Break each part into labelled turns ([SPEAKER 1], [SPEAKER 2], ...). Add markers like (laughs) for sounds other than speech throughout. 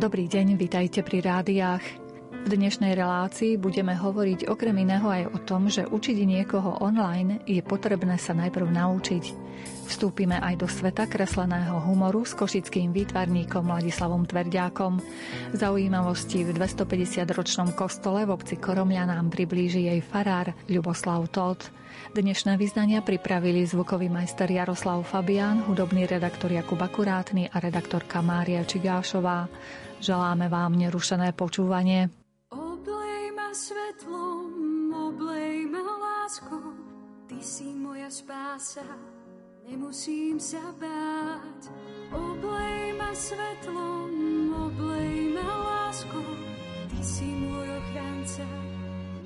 [SPEAKER 1] Dobrý deň, vitajte pri rádiách. V dnešnej relácii budeme hovoriť okrem iného aj o tom, že učiť niekoho online je potrebné sa najprv naučiť. Vstúpime aj do sveta kresleného humoru s košickým výtvarníkom Ladislavom Tverďákom. Zaujímavosti v 250-ročnom kostole v obci Koromľa nám priblíži jej farár Ľuboslav Todt. Dnešné vyznania pripravili zvukový majster Jaroslav Fabián, hudobný redaktor Jakub Akurátny a redaktorka Mária Čigášová. Želáme vám nerušené počúvanie.
[SPEAKER 2] Oblej ma svetlom, oblej ma láskou, ty si moja spása, nemusím sa báť. Oblej ma svetlom, oblej ma láskou, ty si môj ochranca,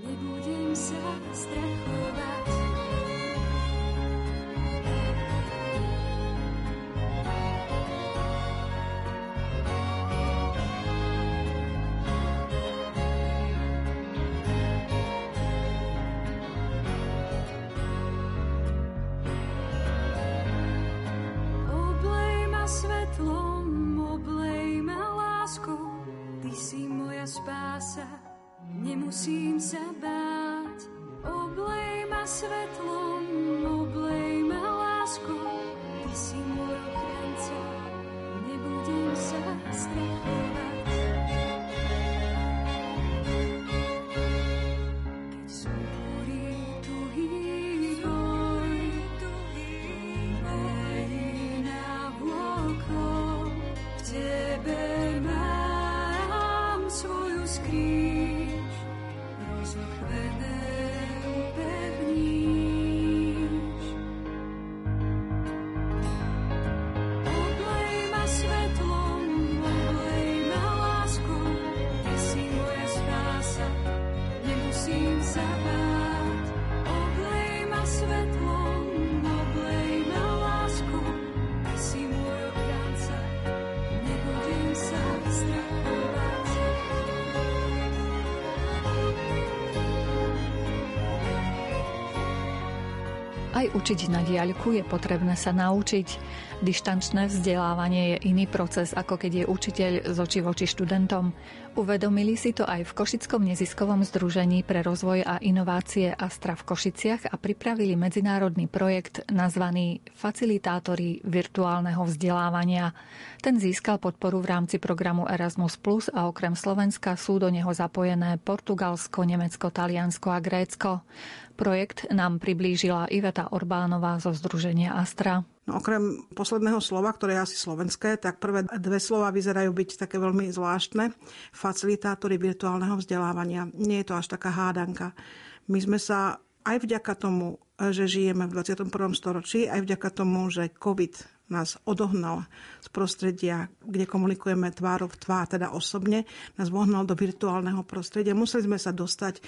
[SPEAKER 2] nebudem sa strachovať. Nemusím sa báť. Oblej ma svetlom,
[SPEAKER 1] Aj učiť na diaľku je potrebné sa naučiť. Dištančné vzdelávanie je iný proces, ako keď je učiteľ z oči voči študentom. Uvedomili si to aj v Košickom neziskovom združení pre rozvoj a inovácie Astra v Košiciach a pripravili medzinárodný projekt nazvaný Facilitátori virtuálneho vzdelávania. Ten získal podporu v rámci programu Erasmus+, a okrem Slovenska sú do neho zapojené Portugalsko, Nemecko, Taliansko a Grécko. Projekt nám priblížila Iveta Orbánová zo Združenia Astra.
[SPEAKER 3] No okrem posledného slova, ktoré je asi slovenské, tak prvé dve slova vyzerajú byť také veľmi zvláštne. Facilitátory virtuálneho vzdelávania. Nie je to až taká hádanka. My sme sa aj vďaka tomu, že žijeme v 21. storočí, aj vďaka tomu, že COVID nás odohnal z prostredia, kde komunikujeme tvárov v tvár, teda osobne, nás vohnal do virtuálneho prostredia. Museli sme sa dostať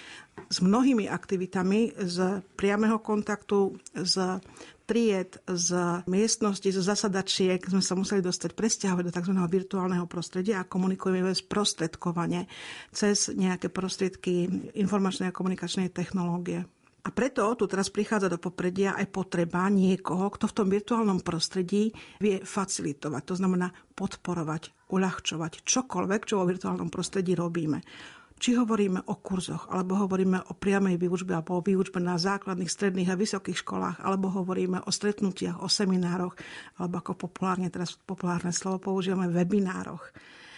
[SPEAKER 3] s mnohými aktivitami z priameho kontaktu, z tried, z miestnosti, z zasadačiek sme sa museli dostať presťahovať do tzv. virtuálneho prostredia a komunikujeme sprostredkovane cez nejaké prostriedky informačnej a komunikačnej technológie. A preto tu teraz prichádza do popredia aj potreba niekoho, kto v tom virtuálnom prostredí vie facilitovať, to znamená podporovať, uľahčovať čokoľvek, čo vo virtuálnom prostredí robíme. Či hovoríme o kurzoch, alebo hovoríme o priamej výučbe alebo o výučbe na základných, stredných a vysokých školách, alebo hovoríme o stretnutiach, o seminároch, alebo ako populárne, teraz populárne slovo používame, webinároch.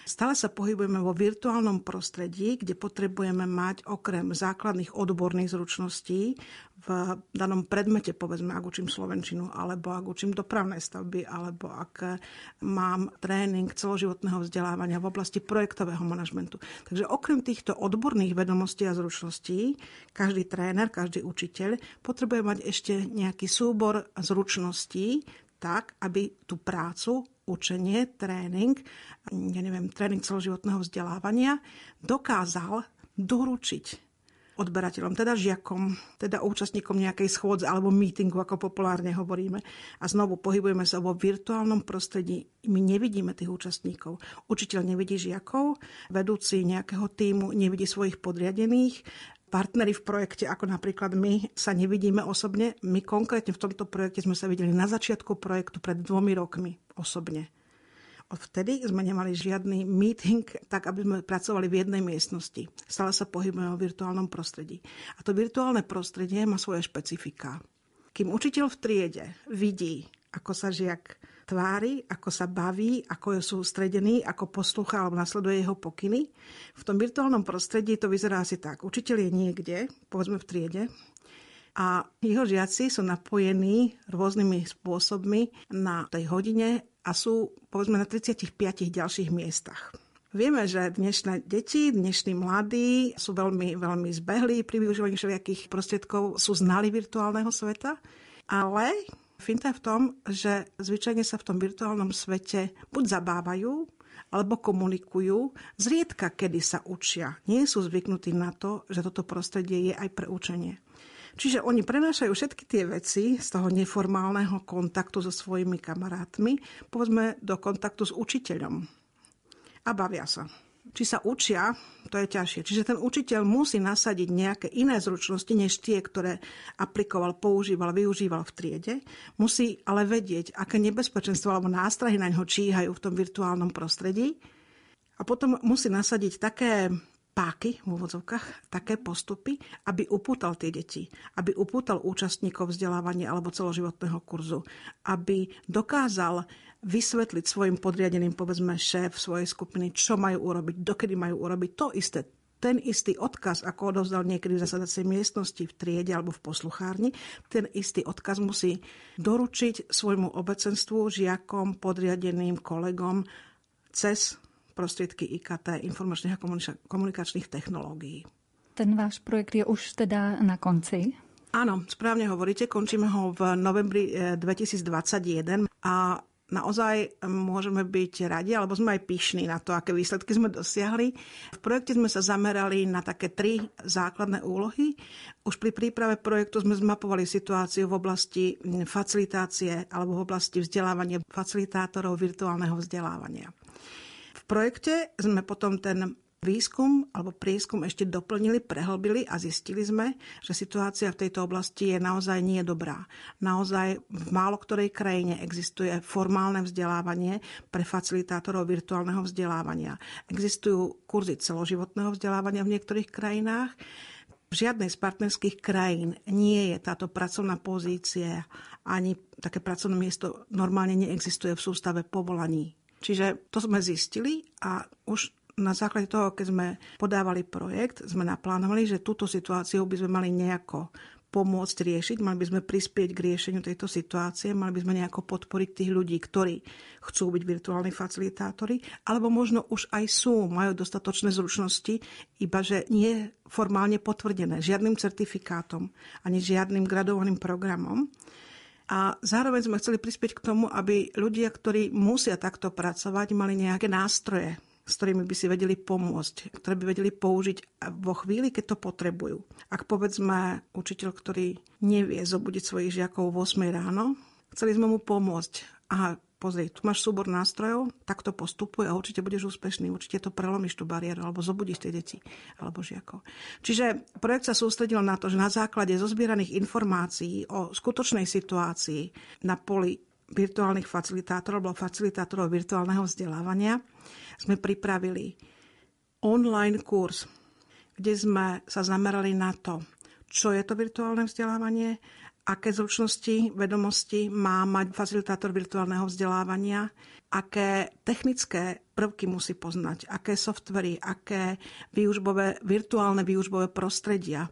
[SPEAKER 3] Stále sa pohybujeme vo virtuálnom prostredí, kde potrebujeme mať okrem základných odborných zručností v danom predmete, povedzme, ak učím slovenčinu, alebo ak učím dopravné stavby, alebo ak mám tréning celoživotného vzdelávania v oblasti projektového manažmentu. Takže okrem týchto odborných vedomostí a zručností, každý tréner, každý učiteľ potrebuje mať ešte nejaký súbor zručností, tak, aby tú prácu učenie, tréning, ja neviem, tréning celoživotného vzdelávania, dokázal doručiť odberateľom, teda žiakom, teda účastníkom nejakej schôdze alebo mítingu, ako populárne hovoríme. A znovu pohybujeme sa vo virtuálnom prostredí. My nevidíme tých účastníkov. Učiteľ nevidí žiakov, vedúci nejakého týmu nevidí svojich podriadených, partneri v projekte, ako napríklad my, sa nevidíme osobne. My konkrétne v tomto projekte sme sa videli na začiatku projektu pred dvomi rokmi osobne. Odvtedy sme nemali žiadny meeting, tak aby sme pracovali v jednej miestnosti. Stále sa pohybujeme v virtuálnom prostredí. A to virtuálne prostredie má svoje špecifika. Kým učiteľ v triede vidí, ako sa žiak tvári, ako sa baví, ako je sústredený, ako poslúcha alebo nasleduje jeho pokyny. V tom virtuálnom prostredí to vyzerá asi tak. Učiteľ je niekde, povedzme v triede, a jeho žiaci sú napojení rôznymi spôsobmi na tej hodine a sú povedzme na 35 ďalších miestach. Vieme, že dnešné deti, dnešní mladí sú veľmi, veľmi zbehlí pri využívaní všelijakých prostriedkov, sú znali virtuálneho sveta, ale Finta je v tom, že zvyčajne sa v tom virtuálnom svete buď zabávajú, alebo komunikujú, zriedka kedy sa učia. Nie sú zvyknutí na to, že toto prostredie je aj pre učenie. Čiže oni prenášajú všetky tie veci z toho neformálneho kontaktu so svojimi kamarátmi, povedzme do kontaktu s učiteľom. A bavia sa či sa učia, to je ťažšie. Čiže ten učiteľ musí nasadiť nejaké iné zručnosti, než tie, ktoré aplikoval, používal, využíval v triede. Musí ale vedieť, aké nebezpečenstvo alebo nástrahy na ňo číhajú v tom virtuálnom prostredí. A potom musí nasadiť také páky v úvodzovkách, také postupy, aby upútal tie deti, aby upútal účastníkov vzdelávania alebo celoživotného kurzu, aby dokázal vysvetliť svojim podriadeným, povedzme, šéf svojej skupiny, čo majú urobiť, dokedy majú urobiť to isté. Ten istý odkaz, ako odovzdal niekedy v zasadacej miestnosti, v triede alebo v posluchárni, ten istý odkaz musí doručiť svojmu obecenstvu, žiakom, podriadeným kolegom cez prostriedky IKT, informačných a komunikačných technológií.
[SPEAKER 1] Ten váš projekt je už teda na konci?
[SPEAKER 3] Áno, správne hovoríte, končíme ho v novembri 2021 eh, a naozaj môžeme byť radi, alebo sme aj pyšní na to, aké výsledky sme dosiahli. V projekte sme sa zamerali na také tri základné úlohy. Už pri príprave projektu sme zmapovali situáciu v oblasti facilitácie alebo v oblasti vzdelávania facilitátorov virtuálneho vzdelávania. V projekte sme potom ten výskum alebo prieskum ešte doplnili, prehlbili a zistili sme, že situácia v tejto oblasti je naozaj nie dobrá. Naozaj v málo ktorej krajine existuje formálne vzdelávanie pre facilitátorov virtuálneho vzdelávania. Existujú kurzy celoživotného vzdelávania v niektorých krajinách. V žiadnej z partnerských krajín nie je táto pracovná pozícia ani také pracovné miesto normálne neexistuje v sústave povolaní. Čiže to sme zistili a už na základe toho, keď sme podávali projekt, sme naplánovali, že túto situáciu by sme mali nejako pomôcť riešiť, mali by sme prispieť k riešeniu tejto situácie, mali by sme nejako podporiť tých ľudí, ktorí chcú byť virtuálni facilitátori, alebo možno už aj sú, majú dostatočné zručnosti, iba že nie formálne potvrdené žiadnym certifikátom ani žiadnym gradovaným programom. A zároveň sme chceli prispieť k tomu, aby ľudia, ktorí musia takto pracovať, mali nejaké nástroje, s ktorými by si vedeli pomôcť, ktoré by vedeli použiť vo chvíli, keď to potrebujú. Ak povedzme učiteľ, ktorý nevie zobudiť svojich žiakov v 8 ráno, chceli sme mu pomôcť. A pozri, tu máš súbor nástrojov, takto postupuj a určite budeš úspešný, určite to prelomíš tú bariéru, alebo zobudíš tie deti, alebo žiakov. Čiže projekt sa sústredil na to, že na základe zozbieraných informácií o skutočnej situácii na poli virtuálnych facilitátorov alebo facilitátorov virtuálneho vzdelávania sme pripravili online kurz, kde sme sa zamerali na to, čo je to virtuálne vzdelávanie, aké zručnosti, vedomosti má mať facilitátor virtuálneho vzdelávania, aké technické prvky musí poznať, aké softvery, aké výužbové, virtuálne výužbové prostredia,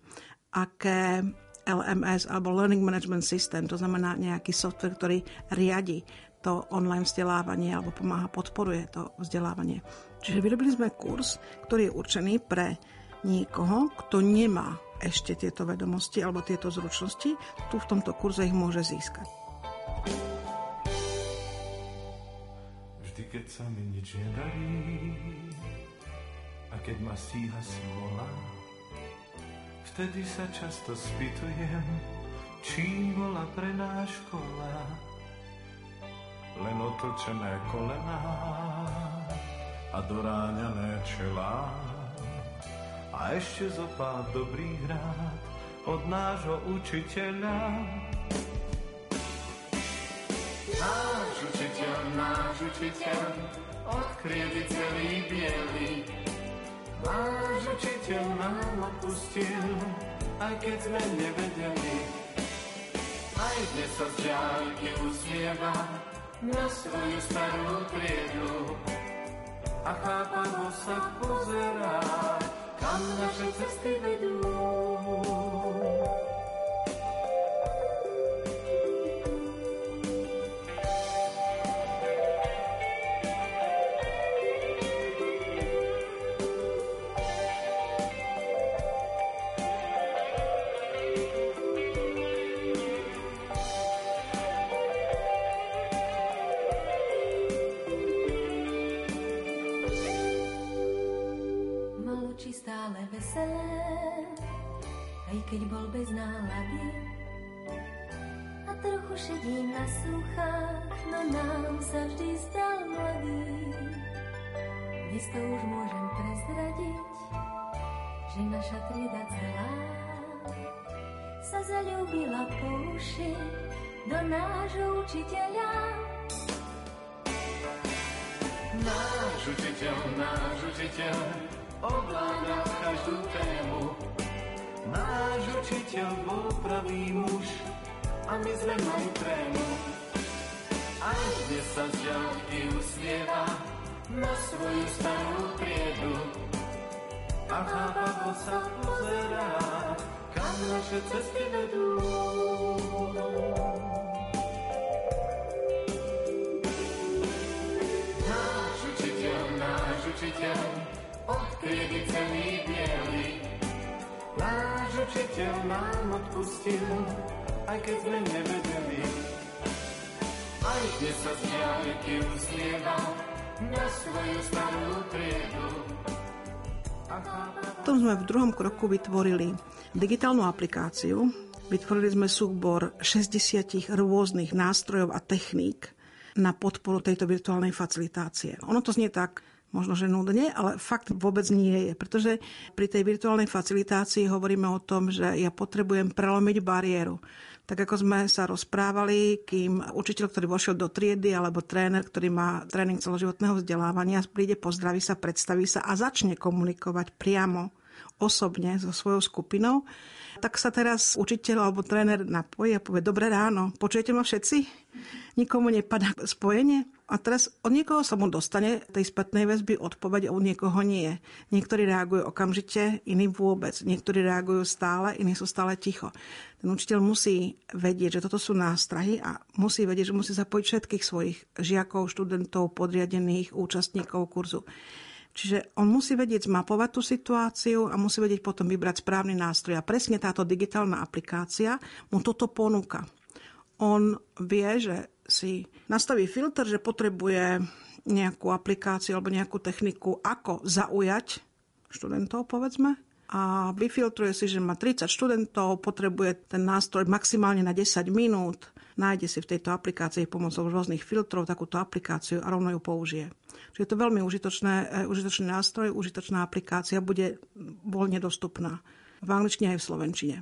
[SPEAKER 3] aké LMS alebo Learning Management System, to znamená nejaký software, ktorý riadi to online vzdelávanie alebo pomáha, podporuje to vzdelávanie. Čiže vyrobili sme kurz, ktorý je určený pre niekoho, kto nemá ešte tieto vedomosti alebo tieto zručnosti, tu v tomto kurze ich môže získať. Vždy, keď sa mi nič nedarí a keď ma stíha smola, vtedy sa často spýtujem, čím bola pre náš škola len otočené kolená a doráňané čelá. A ešte zo pár dobrých rád od nášho učiteľa.
[SPEAKER 4] Náš učiteľ, náš učiteľ, odkriedy celý bielý. Náš učiteľ nám odpustil, aj keď sme nevedeli. Aj dnes sa z diálky usmieva na svoju starú priedu. A chápavo sa pozerá, kam naše cesty vedú.
[SPEAKER 5] Keď bol bez nálady. A trochu šedí na sluchách, no nám sa vždy zdal mladý. Dnes to už môžem prezradiť, že naša trieda celá sa zalúbila po uši do nášho učiteľa.
[SPEAKER 4] Náš učiteľ, náš učiteľ, ovláda každú tému, Náš učiteľ bol pravý muž a my sme mali trému. Aj dnes sa z ďalky usmieva na svoju starú priedu. A chápavo sa pozerá, kam naše cesty vedú. Náš učiteľ, náš učiteľ, odkriedy celý bielý, Náš učiteľ nám odpustil, aj keď sme nevedeli. Aj dnes sa z diálky usmieva na svoju starú triedu.
[SPEAKER 3] Potom sme v druhom kroku vytvorili digitálnu aplikáciu. Vytvorili sme súbor 60 rôznych nástrojov a techník na podporu tejto virtuálnej facilitácie. Ono to znie tak, možno, že nudne, ale fakt vôbec nie je. Pretože pri tej virtuálnej facilitácii hovoríme o tom, že ja potrebujem prelomiť bariéru. Tak ako sme sa rozprávali, kým učiteľ, ktorý vošiel do triedy, alebo tréner, ktorý má tréning celoživotného vzdelávania, príde, pozdraví sa, predstaví sa a začne komunikovať priamo osobne so svojou skupinou, tak sa teraz učiteľ alebo tréner napojí a povie, dobré ráno, počujete ma všetci? Nikomu nepadá spojenie? A teraz od niekoho sa mu dostane tej spätnej väzby odpoveď od niekoho nie. Niektorí reagujú okamžite, iní vôbec. Niektorí reagujú stále, iní sú stále ticho. Ten učiteľ musí vedieť, že toto sú nástrahy a musí vedieť, že musí zapojiť všetkých svojich žiakov, študentov, podriadených, účastníkov kurzu. Čiže on musí vedieť zmapovať tú situáciu a musí vedieť potom vybrať správny nástroj. A presne táto digitálna aplikácia mu toto ponúka. On vie, že si nastaví filter, že potrebuje nejakú aplikáciu alebo nejakú techniku, ako zaujať študentov, povedzme, a vyfiltruje si, že má 30 študentov, potrebuje ten nástroj maximálne na 10 minút, nájde si v tejto aplikácii pomocou rôznych filtrov takúto aplikáciu a rovno ju použije. Čiže je to veľmi užitočné, e, užitočný nástroj, užitočná aplikácia, bude voľne dostupná v angličtine aj v slovenčine.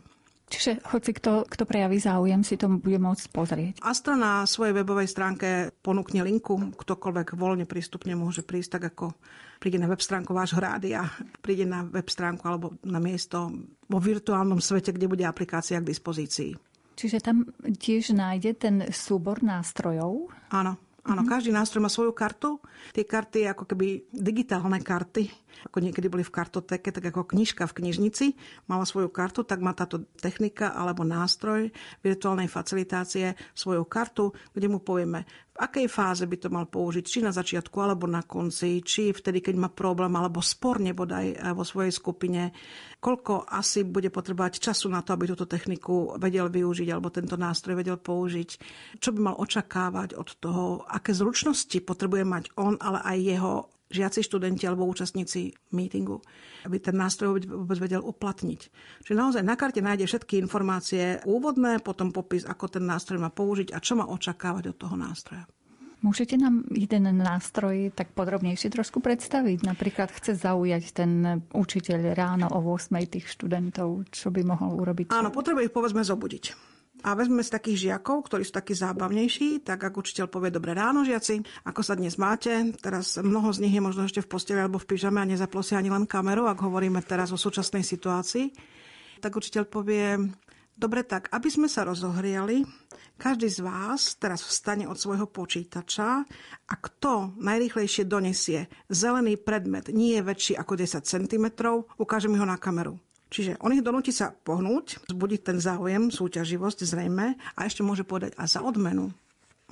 [SPEAKER 1] Čiže hoci kto, kto prejaví záujem, si to bude môcť pozrieť.
[SPEAKER 3] Astra na svojej webovej stránke ponúkne linku, ktokoľvek voľne prístupne môže prísť, tak ako príde na web stránku vášho rádia, príde na web stránku alebo na miesto vo virtuálnom svete, kde bude aplikácia k dispozícii.
[SPEAKER 1] Čiže tam tiež nájde ten súbor nástrojov?
[SPEAKER 3] Áno. Áno, mm-hmm. každý nástroj má svoju kartu. Tie karty ako keby digitálne karty, ako niekedy boli v kartotéke, tak ako knižka v knižnici mala svoju kartu, tak má táto technika alebo nástroj virtuálnej facilitácie svoju kartu, kde mu povieme, v akej fáze by to mal použiť, či na začiatku alebo na konci, či vtedy, keď má problém alebo spor nebodaj eh, vo svojej skupine, koľko asi bude potrebovať času na to, aby túto techniku vedel využiť alebo tento nástroj vedel použiť, čo by mal očakávať od toho, aké zručnosti potrebuje mať on, ale aj jeho žiaci, študenti alebo účastníci meetingu, aby ten nástroj vôbec vedel uplatniť. Čiže naozaj na karte nájde všetky informácie úvodné, potom popis, ako ten nástroj má použiť a čo má očakávať od toho nástroja.
[SPEAKER 1] Môžete nám jeden nástroj tak podrobnejšie trošku predstaviť? Napríklad chce zaujať ten učiteľ ráno o 8 tých študentov, čo by mohol urobiť?
[SPEAKER 3] Áno, potrebuje ich povedzme zobudiť. A vezmeme si takých žiakov, ktorí sú takí zábavnejší, tak ak učiteľ povie dobré ráno žiaci, ako sa dnes máte, teraz mnoho z nich je možno ešte v posteli alebo v pyžame a nezaplo si ani len kameru, ak hovoríme teraz o súčasnej situácii, tak učiteľ povie, dobre tak, aby sme sa rozohriali, každý z vás teraz vstane od svojho počítača a kto najrýchlejšie donesie zelený predmet, nie je väčší ako 10 cm, ukáže mi ho na kameru. Čiže on ich donúti sa pohnúť, zbudiť ten záujem, súťaživosť zrejme a ešte môže povedať a za odmenu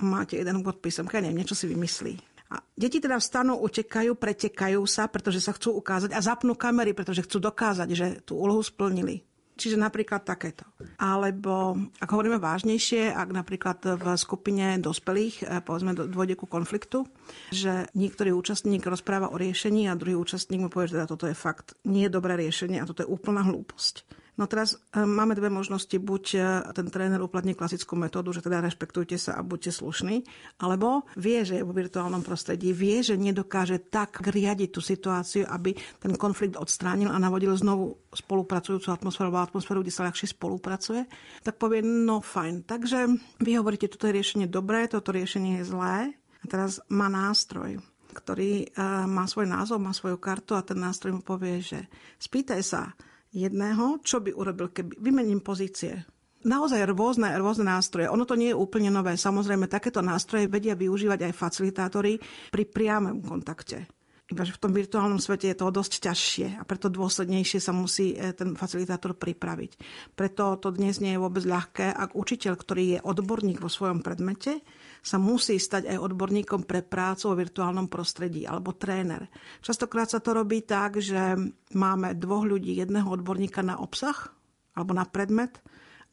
[SPEAKER 3] máte jeden bod písomka, neviem, niečo si vymyslí. A deti teda vstanú, utekajú, pretekajú sa, pretože sa chcú ukázať a zapnú kamery, pretože chcú dokázať, že tú úlohu splnili. Čiže napríklad takéto. Alebo, ak hovoríme vážnejšie, ak napríklad v skupine dospelých, eh, povedzme, dôjde ku konfliktu, že niektorý účastník rozpráva o riešení a druhý účastník mu povie, že teda toto je fakt nie je dobré riešenie a toto je úplná hlúposť No teraz e, máme dve možnosti. Buď e, ten tréner uplatní klasickú metódu, že teda rešpektujte sa a buďte slušní, alebo vie, že je vo virtuálnom prostredí, vie, že nedokáže tak riadiť tú situáciu, aby ten konflikt odstránil a navodil znovu spolupracujúcu atmosféru alebo atmosféru, kde sa ľahšie spolupracuje, tak povie, no fajn. Takže vy hovoríte, toto je riešenie dobré, toto riešenie je zlé. A teraz má nástroj ktorý uh, má svoj názov, má svoju kartu a ten nástroj mu povie, že spýtaj sa, jedného, čo by urobil, keby vymením pozície. Naozaj rôzne, rôzne nástroje. Ono to nie je úplne nové. Samozrejme, takéto nástroje vedia využívať aj facilitátori pri priamom kontakte. Iba, v tom virtuálnom svete je to dosť ťažšie a preto dôslednejšie sa musí e, ten facilitátor pripraviť. Preto to dnes nie je vôbec ľahké, ak učiteľ, ktorý je odborník vo svojom predmete, sa musí stať aj odborníkom pre prácu vo virtuálnom prostredí alebo tréner. Častokrát sa to robí tak, že máme dvoch ľudí, jedného odborníka na obsah alebo na predmet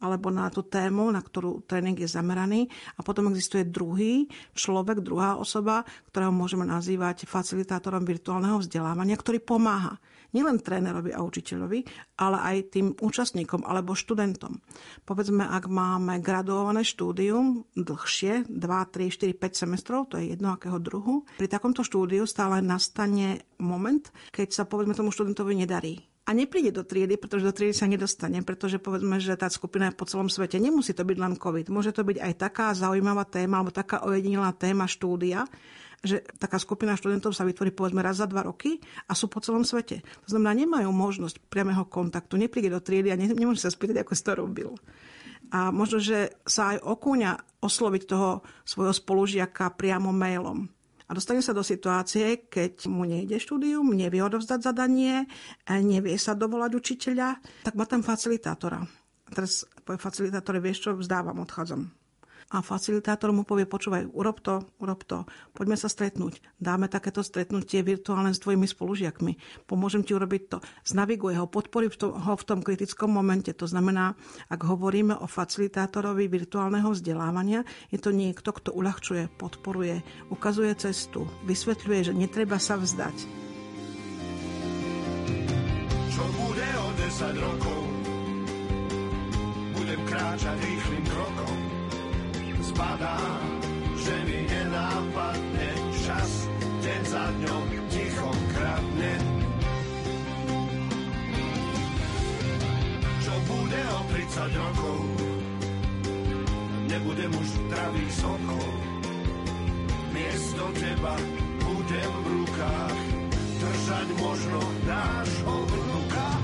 [SPEAKER 3] alebo na tú tému, na ktorú tréning je zameraný. A potom existuje druhý človek, druhá osoba, ktorého môžeme nazývať facilitátorom virtuálneho vzdelávania, ktorý pomáha nielen trénerovi a učiteľovi, ale aj tým účastníkom alebo študentom. Povedzme, ak máme graduované štúdium dlhšie, 2, 3, 4, 5 semestrov, to je jedno akého druhu, pri takomto štúdiu stále nastane moment, keď sa povedzme tomu študentovi nedarí a nepríde do triedy, pretože do triedy sa nedostane, pretože povedzme, že tá skupina je po celom svete. Nemusí to byť len COVID. Môže to byť aj taká zaujímavá téma alebo taká ojedinelá téma štúdia, že taká skupina študentov sa vytvorí povedzme raz za dva roky a sú po celom svete. To znamená, nemajú možnosť priamého kontaktu, nepríde do triedy a ne, nemôže sa spýtať, ako si to robil. A možno, že sa aj okúňa osloviť toho svojho spolužiaka priamo mailom. A dostane sa do situácie, keď mu nejde štúdium, nevie odovzdať zadanie, nevie sa dovolať učiteľa, tak má tam facilitátora. A teraz povie facilitátore, vieš čo, vzdávam, odchádzam a facilitátor mu povie, počúvaj, urob to, urob to, poďme sa stretnúť. Dáme takéto stretnutie virtuálne s tvojimi spolužiakmi. Pomôžem ti urobiť to. Znaviguje ho, podporí ho v tom kritickom momente. To znamená, ak hovoríme o facilitátorovi virtuálneho vzdelávania, je to niekto, kto uľahčuje, podporuje, ukazuje cestu, vysvetľuje, že netreba sa vzdať.
[SPEAKER 4] Čo bude o 10 rokov? Budem kráčať rýchlým krokom spadá, že mi nenápadne čas, deň za dňom ticho kradne. Čo bude o 30 rokov? Nebudem už zdravý sokol. Miesto teba budem v rukách držať možno nášho vnúka.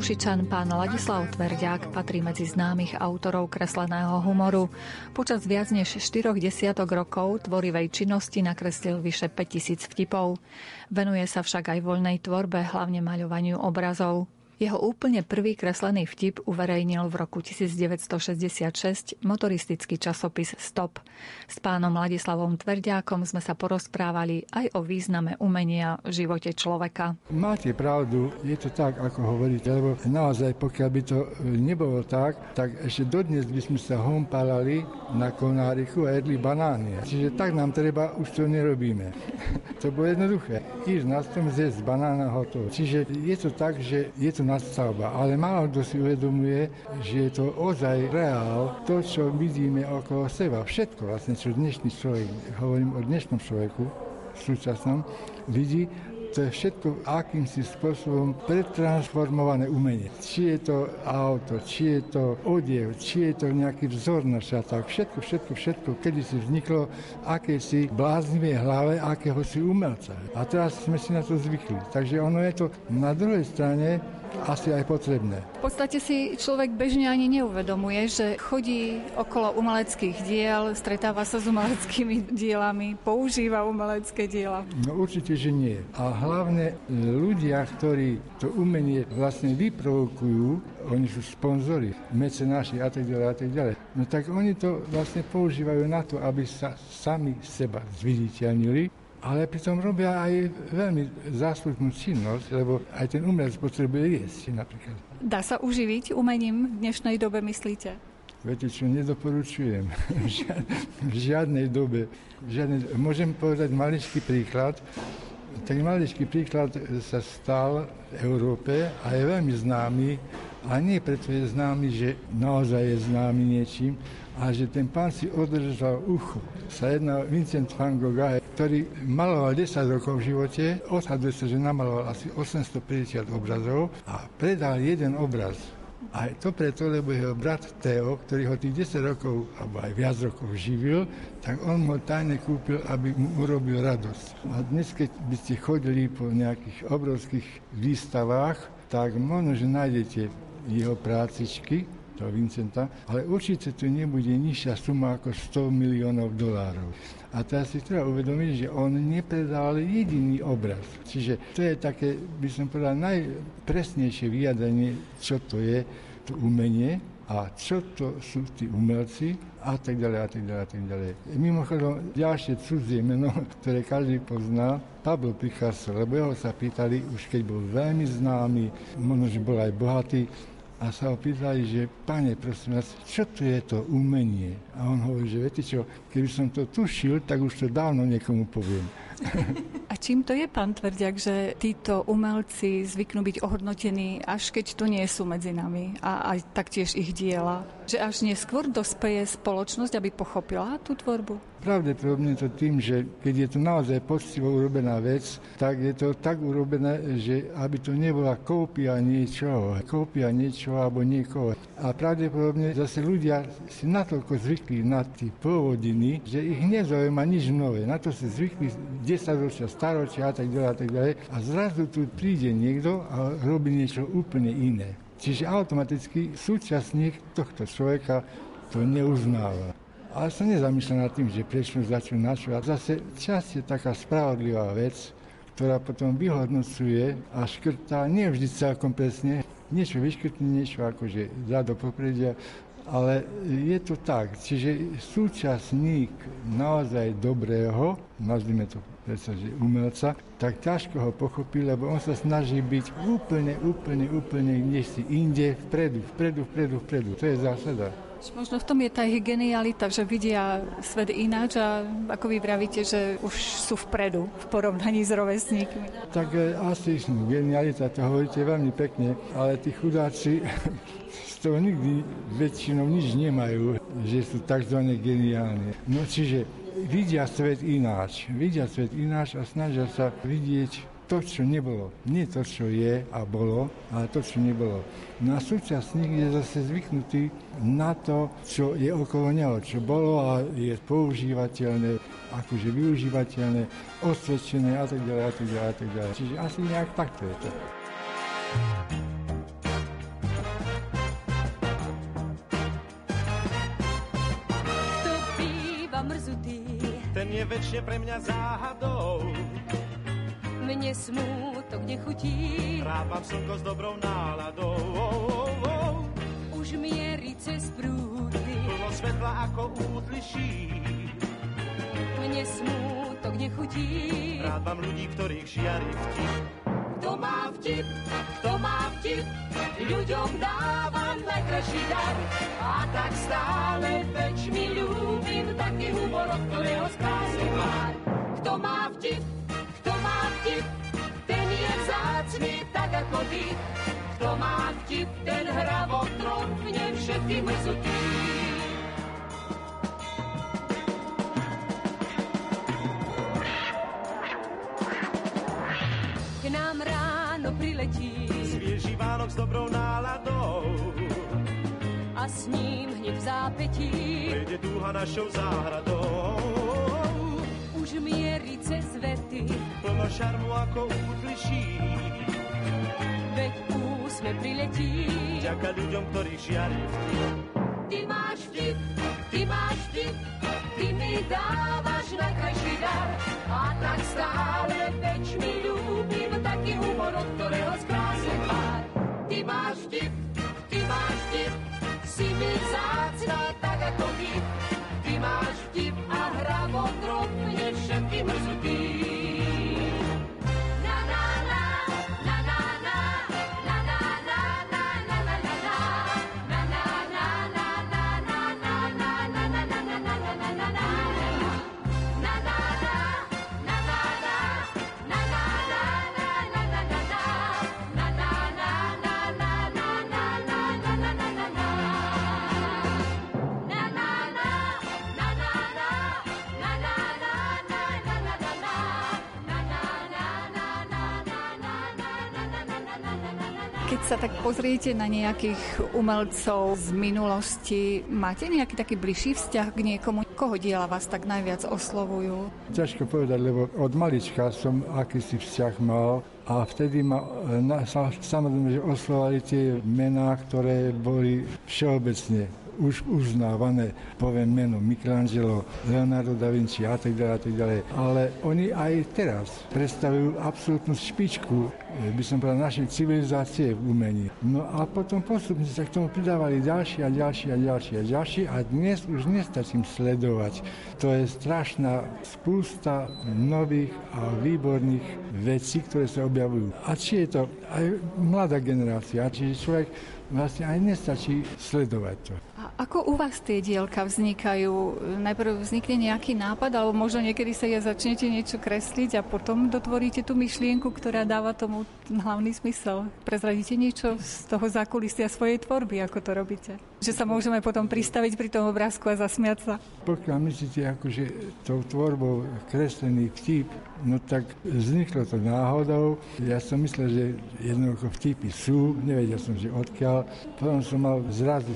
[SPEAKER 1] Košičan pán Ladislav Tverďák patrí medzi známych autorov kresleného humoru. Počas viac než 4 desiatok rokov tvorivej činnosti nakreslil vyše 5000 vtipov. Venuje sa však aj voľnej tvorbe, hlavne maľovaniu obrazov. Jeho úplne prvý kreslený vtip uverejnil v roku 1966 motoristický časopis Stop. S pánom Ladislavom Tverdiakom sme sa porozprávali aj o význame umenia v živote človeka.
[SPEAKER 6] Máte pravdu, je to tak, ako hovoríte, lebo naozaj, pokiaľ by to nebolo tak, tak ešte dodnes by sme sa hompalali na konáriku a jedli banány. Čiže tak nám treba, už to nerobíme. (laughs) to bolo jednoduché. Ísť na tom zjesť banána hotovo. Čiže je to tak, že je to nadstavba. Ale málo kto si uvedomuje, že je to ozaj reál, to, čo vidíme okolo seba. Všetko vlastne, čo dnešný človek, hovorím o dnešnom človeku, súčasnom, vidí, to je všetko akýmsi spôsobom pretransformované umenie. Či je to auto, či je to odev, či je to nejaký vzor na šatách, všetko, všetko, všetko, kedy si vzniklo akési bláznivé hlave akéhosi umelca. A teraz sme si na to zvykli. Takže ono je to na druhej strane asi aj potrebné.
[SPEAKER 1] V podstate si človek bežne ani neuvedomuje, že chodí okolo umeleckých diel, stretáva sa s umeleckými dielami, používa umelecké diela.
[SPEAKER 6] No určite, že nie. A hlavne ľudia, ktorí to umenie vlastne vyprovokujú, oni sú sponzori, mecenáši a tak ďalej a tak ďalej. No tak oni to vlastne používajú na to, aby sa sami seba zviditeľnili ale pritom robia aj veľmi záslužnú činnosť, lebo aj ten umelec potrebuje jesť napríklad.
[SPEAKER 1] Dá sa uživiť umením v dnešnej dobe, myslíte?
[SPEAKER 6] Viete čo, nedoporučujem. (laughs) v žiadnej dobe. V žiadnej, môžem povedať maličký príklad. Ten maličký príklad sa stal v Európe a je veľmi známy. A nie preto je známy, že naozaj je známy niečím, a že ten pán si održal ucho. Sa jedná Vincent van Gogh, ktorý maloval 10 rokov v živote, odhaduje sa, že namaloval asi 850 obrazov a predal jeden obraz. A to preto, lebo jeho brat Teo, ktorý ho tých 10 rokov, alebo aj viac rokov živil, tak on ho tajne kúpil, aby mu urobil radosť. A dnes, keď by ste chodili po nejakých obrovských výstavách, tak možno, že nájdete jeho prácičky, toho Vincenta, ale určite tu nebude nižšia suma ako 100 miliónov dolárov. A teraz si treba uvedomiť, že on nepredal jediný obraz. Čiže to je také, by som povedal, najpresnejšie vyjadrenie, čo to je, to umenie, a čo to sú tí umelci a tak ďalej a tak ďalej a tak ďalej. Mimochodom, ďalšie cudzie meno, ktoré každý pozná, Pablo Picasso, lebo jeho sa pýtali, už keď bol veľmi známy, možno, že bol aj bohatý, a sa ho že pane, prosím vás, čo to je to umenie? A on hovorí, že viete čo, keby som to tušil, tak už to dávno niekomu poviem. (laughs)
[SPEAKER 1] A čím to je, pán Tvrdiak, že títo umelci zvyknú byť ohodnotení, až keď tu nie sú medzi nami a aj taktiež ich diela? Že až neskôr dospeje spoločnosť, aby pochopila tú tvorbu?
[SPEAKER 6] Pravdepodobne to tým, že keď je to naozaj poctivo urobená vec, tak je to tak urobené, že aby to nebola kópia niečoho, kópia niečoho alebo niekoho. A pravdepodobne zase ľudia si natoľko zvykli na tie pôvodiny, že ich nezaujíma nič nové. Na to si zvykli 10 ročia, staročia a tak ďalej a tak ďalej. A zrazu tu príde niekto a robí niečo úplne iné. Čiže automaticky súčasník tohto človeka to neuznáva. Ale sa nezamýšľa nad tým, že prečo začnú na. A zase čas je taká spravodlivá vec, ktorá potom vyhodnocuje a škrtá nie vždy celkom presne. Niečo vyškrtne, niečo akože dá do popredia, ale je to tak. Čiže súčasník naozaj dobrého, nazvime to predsa, že umelca, tak ťažko ho pochopí, lebo on sa snaží byť úplne, úplne, úplne kde si inde, vpredu, vpredu, vpredu, vpredu. To je zásada.
[SPEAKER 1] Možno v tom je tá genialita, že vidia svet ináč a ako vy vravíte, že už sú vpredu v porovnaní s rovesníkmi.
[SPEAKER 6] Tak e, asi genialita, to hovoríte veľmi pekne, ale tí chudáci z toho nikdy väčšinou nič nemajú, že sú tzv. geniálni. No čiže vidia svet ináč, vidia svet ináč a snažia sa vidieť to, čo nebolo. Nie to, čo je a bolo, ale to, čo nebolo. No a je zase zvyknutý na to, čo je okolo neho, čo bolo a je používateľné, akože využívateľné, osvedčené a tak ďalej a tak ďalej a tak ďalej. Čiže asi nejak takto je to.
[SPEAKER 7] Je väčšine pre mňa záhadou.
[SPEAKER 5] Mne smútok nechutí,
[SPEAKER 7] mám slnko s dobrou náladou. Oh, oh, oh.
[SPEAKER 5] už mierí cez prúdy.
[SPEAKER 7] Plno svetla ako útliší.
[SPEAKER 5] Mne smútok nechutí,
[SPEAKER 7] Rád mám ľudí, ktorých žiari vtip.
[SPEAKER 5] kto má vtip, kto má vtip, ľuďom dávam najkrajší dar. A tak stále väčšmi ľúbim taký humor, od ktorého skrási tvár. Kto má vtip, kto má vtip, ten je vzácný tak ako ty. Kto má vtip, ten hravo tromfne všetky mrzutý. K nám ráno priletí
[SPEAKER 7] s dobrou náladou.
[SPEAKER 5] a s ním hneď v zápetí
[SPEAKER 7] Prejde dúha našou záhradou.
[SPEAKER 5] už mierí cez vety,
[SPEAKER 7] Plno šarmu ako útliší.
[SPEAKER 5] veď úsme priletí.
[SPEAKER 7] Ďaká ľuďom, ktorých žiari vtip.
[SPEAKER 5] Ty máš vtip, ty máš vtip, ty mi dávaš najkrajší dar. A tak stále veď mi ľúbim taký humor, od ktorého skrási tvár. Máš vtip, ty máš vtip, si mi vzácna tak ako ty. Ty máš vtip a hravo trofne všetky mrzutý.
[SPEAKER 8] Keď sa tak pozriete na nejakých umelcov z minulosti, máte nejaký taký bližší vzťah k niekomu? Koho diela vás tak najviac oslovujú?
[SPEAKER 6] Ťažko povedať, lebo od malička som akýsi vzťah mal a vtedy ma e, na, sa, samozrejme, že oslovali tie mená, ktoré boli všeobecne už uznávané, poviem meno Michelangelo, Leonardo da Vinci a tak ďalej, a tak ďalej. Ale oni aj teraz predstavujú absolútnu špičku, e, by som povedal, našej civilizácie v umení. No a potom postupne sa k tomu pridávali ďalší a ďalší a ďalší a ďalší a dnes už nestačím sledovať. To je strašná spústa nových a výborných vecí, ktoré sa objavujú. A či je to aj mladá generácia, čiže človek vlastne aj nestačí sledovať to.
[SPEAKER 8] A ako u vás tie dielka vznikajú? Najprv vznikne nejaký nápad, alebo možno niekedy sa ja začnete niečo kresliť a potom dotvoríte tú myšlienku, ktorá dáva tomu hlavný smysel. Prezradíte niečo z toho zákulisia svojej tvorby, ako to robíte? Že sa môžeme potom pristaviť pri tom obrázku a zasmiať sa.
[SPEAKER 6] Pokiaľ myslíte akože tou tvorbou kreslený vtip, no tak vzniklo to náhodou. Ja som myslel, že jednoducho vtipy sú, nevedel som, že odkiaľ. Potom som mal zrazu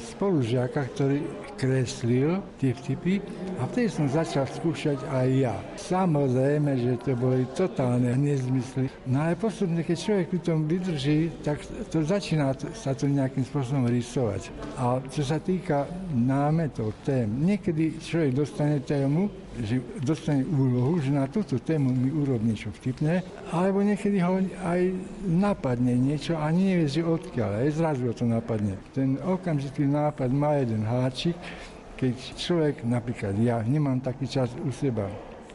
[SPEAKER 6] spolužiaka, ktorý kreslil tie vtipy a vtedy som začal skúšať aj ja. Samozrejme, že to boli totálne nezmysly. No ale postupne, keď človek pri tom vydrží, tak to začína sa to nejakým spôsobom rysovať. A čo sa týka námetov, tém, niekedy človek dostane tému, že dostane úlohu, že na túto tému mi urobí niečo vtipné, alebo niekedy ho aj napadne niečo a nevie, že odkiaľ, aj zrazu ho to napadne. Ten okamžitý nápad má jeden háčik, keď človek, napríklad ja, nemám taký čas u seba,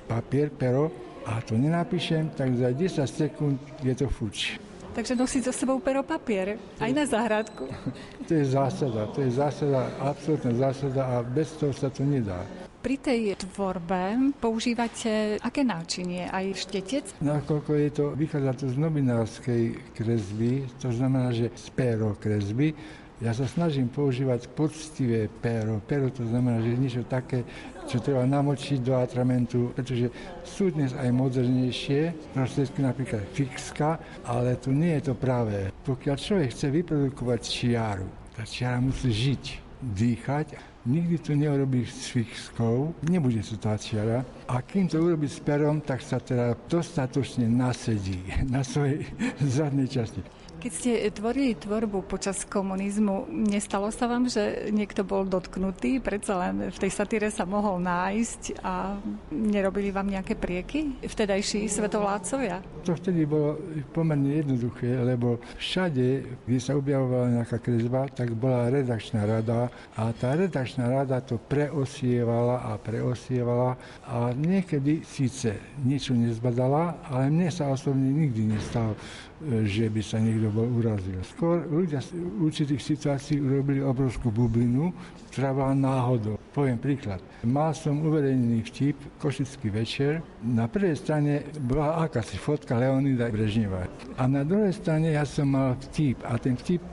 [SPEAKER 6] papier, pero, a to nenapíšem, tak za 10 sekúnd je to fuč.
[SPEAKER 8] Takže nosiť so sebou pero papier, aj na záhradku. (laughs)
[SPEAKER 6] To je zásada, to je zásada, absolútna zásada a bez toho sa to nedá.
[SPEAKER 8] Pri tej tvorbe používate aké náčinie? Aj štetec?
[SPEAKER 6] Nakoľko je to, vychádza to z novinárskej kresby, to znamená, že z péro kresby, ja sa snažím používať poctivé péro. Péro to znamená, že niečo také, čo treba namočiť do atramentu, pretože sú dnes aj modernejšie prostriedky, napríklad fixka, ale tu nie je to pravé. Pokiaľ človek chce vyprodukovať čiaru, tá čiara musí žiť, dýchať nikdy to neurobí s fixkou, nebude to tá čiara. A kým to urobí s perom, tak sa teda dostatočne nasedí na svojej zadnej časti.
[SPEAKER 1] Keď ste tvorili tvorbu počas komunizmu, nestalo sa vám, že niekto bol dotknutý, predsa len v tej satíre sa mohol nájsť a nerobili vám nejaké prieky vtedajší svetovládcovia?
[SPEAKER 6] To vtedy bolo pomerne jednoduché, lebo všade, kde sa objavovala nejaká kresba, tak bola redakčná rada a tá redakčná rada to preosievala a preosievala a niekedy síce niečo nezbadala, ale mne sa osobne nikdy nestalo, že by sa niekto bol urazil. Skôr ľudia z určitých situácií urobili obrovskú bublinu, ktorá náhodou. Poviem príklad. Mal som uverejnený vtip, Košický večer. Na prvej strane bola akási fotka Leonida Brežneva. A na druhej strane ja som mal vtip. A ten vtip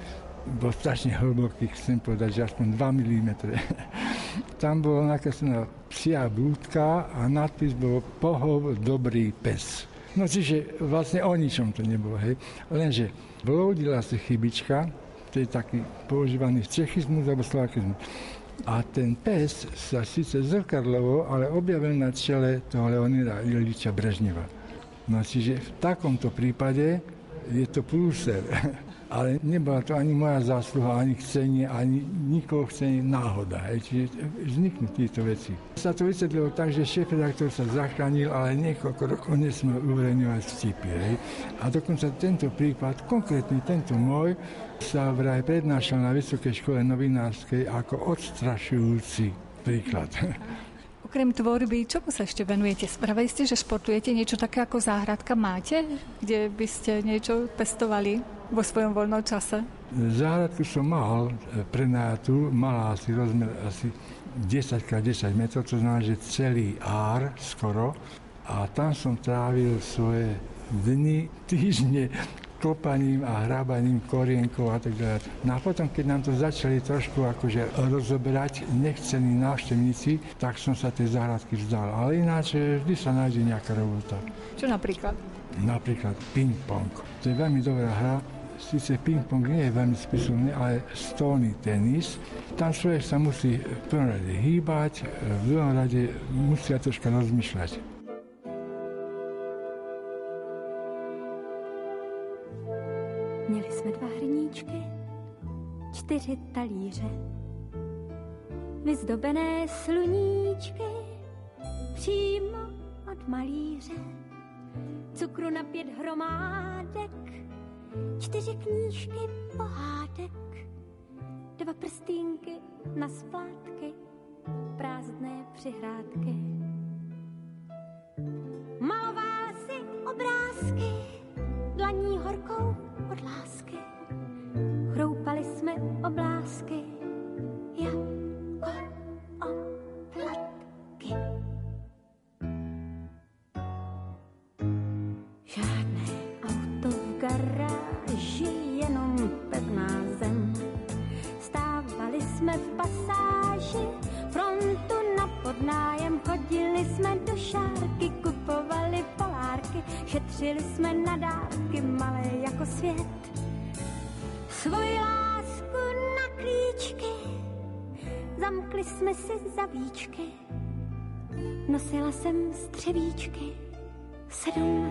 [SPEAKER 6] bol strašne hlboký, chcem povedať, že aspoň 2 mm. (laughs) Tam bola nakreslená psia blúdka a nadpis bol Pohov dobrý pes. No čiže vlastne o ničom to nebolo, hej. Lenže vloudila sa chybička, to je taký používaný čechizmus alebo slovakizmus. A ten pes sa síce zrkadlovo, ale objavil na čele toho Leonida Iliča Brežneva. No čiže v takomto prípade je to prúser. (laughs) ale nebola to ani moja zásluha, ani chcenie, ani nikoho chcenie náhoda. Hej. Čiže vzniknú tieto veci. Sa to vysvetlilo tak, že šéf redaktor sa zachránil, ale niekoľko rokov nesmel uverejňovať vtipy. Hej. A dokonca tento prípad, konkrétny tento môj, sa vraj prednášal na Vysokej škole novinárskej ako odstrašujúci príklad.
[SPEAKER 1] Okrem tvorby, čomu sa ešte venujete? Spravili ste, že športujete niečo také ako záhradka máte, kde by ste niečo pestovali? Vo svojom voľnom čase?
[SPEAKER 6] Záhradku som mal e, prenajatú, mala asi rozmer asi 10x10 metrov, to znamená, že celý ár skoro. A tam som trávil svoje dni, týždne kopaním a hrábaním korienkov a tak ďalej. No a potom, keď nám to začali trošku akože rozoberať nechcení návštevníci, tak som sa tej záhradky vzdal. Ale ináč e, vždy sa nájde nejaká robota.
[SPEAKER 1] Čo napríklad?
[SPEAKER 6] Napríklad ping-pong. To je veľmi dobrá hra, síce ping-pong nie je veľmi spisovný, ale stolný tenis. Tam človek sa musí v prvom rade hýbať, v druhom rade musí troška rozmýšľať.
[SPEAKER 5] Měli jsme dva hrníčky, čtyři talíře, vyzdobené sluníčky, přímo od malíře, cukru na pět hromádek, čtyři knížky pohádek, dva prstínky na splátky, prázdné přihrádky. Maloval si obrázky, dlaní horkou od lásky. Chroupali jsme oblásky, zavíčky, nosila jsem střevíčky, sedm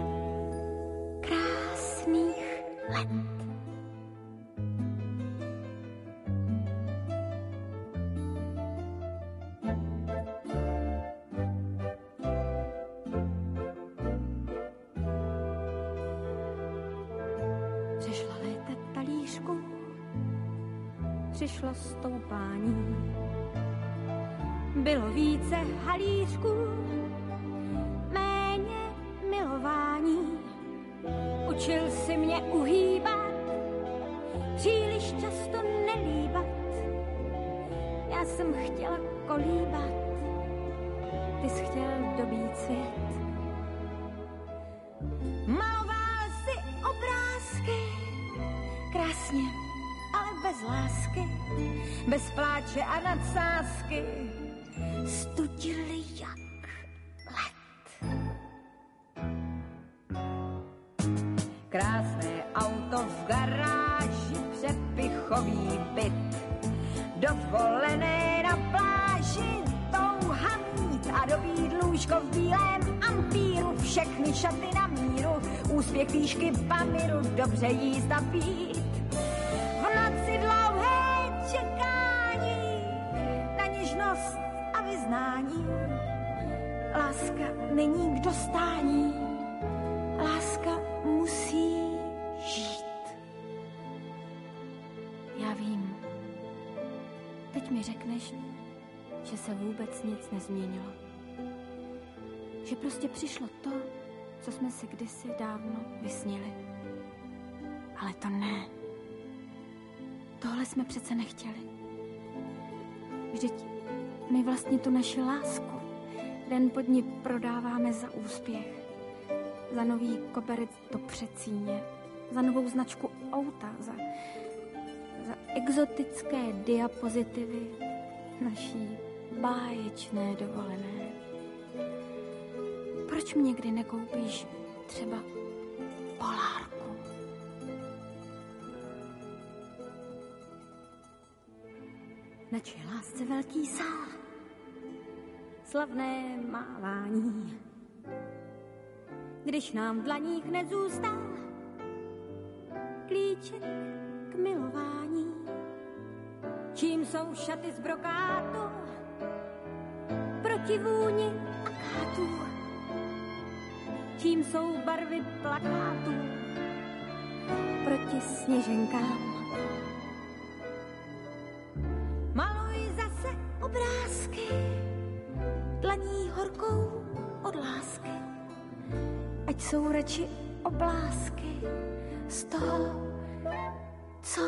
[SPEAKER 5] krásných let. přišlo stoupání. Bylo více halířků, méně milování. Učil si mě uhýbat, příliš často nelíbat. Já jsem chtěla kolíbat, ty jsi chtěl dobít svět. Maloval si obrázky, krásně bez lásky, bez pláče a nadsázky, studili jak let. Krásné auto v garáži, přepichový byt, dovolené na pláži, touha mít a dobít lůžko v bílém ampíru, všechny šaty na míru úspěch výšky Pamiru, dobře jíst a. není k dostání, láska musí žít. Já vím, teď mi řekneš, že se vůbec nic nezměnilo. Že prostě přišlo to, co jsme si kdysi dávno vysnili. Ale to ne. Tohle jsme přece nechtěli. Vždyť my vlastně tu naši lásku den pod ní prodáváme za úspěch. Za nový koberec do přecíně. Za novou značku auta. Za, za exotické diapozitivy naší báječné dovolené. Proč mi někdy nekoupíš třeba polárku? Nače lásce velký sál, slavné mávání. Když nám v dlaních nezůstal klíček k milování, čím jsou šaty z brokátu, proti vůni akátů, čím jsou barvy plakátů, proti sněženkám. Obrázky, dlaní horkou od lásky, ať jsou radši oblásky z toho, co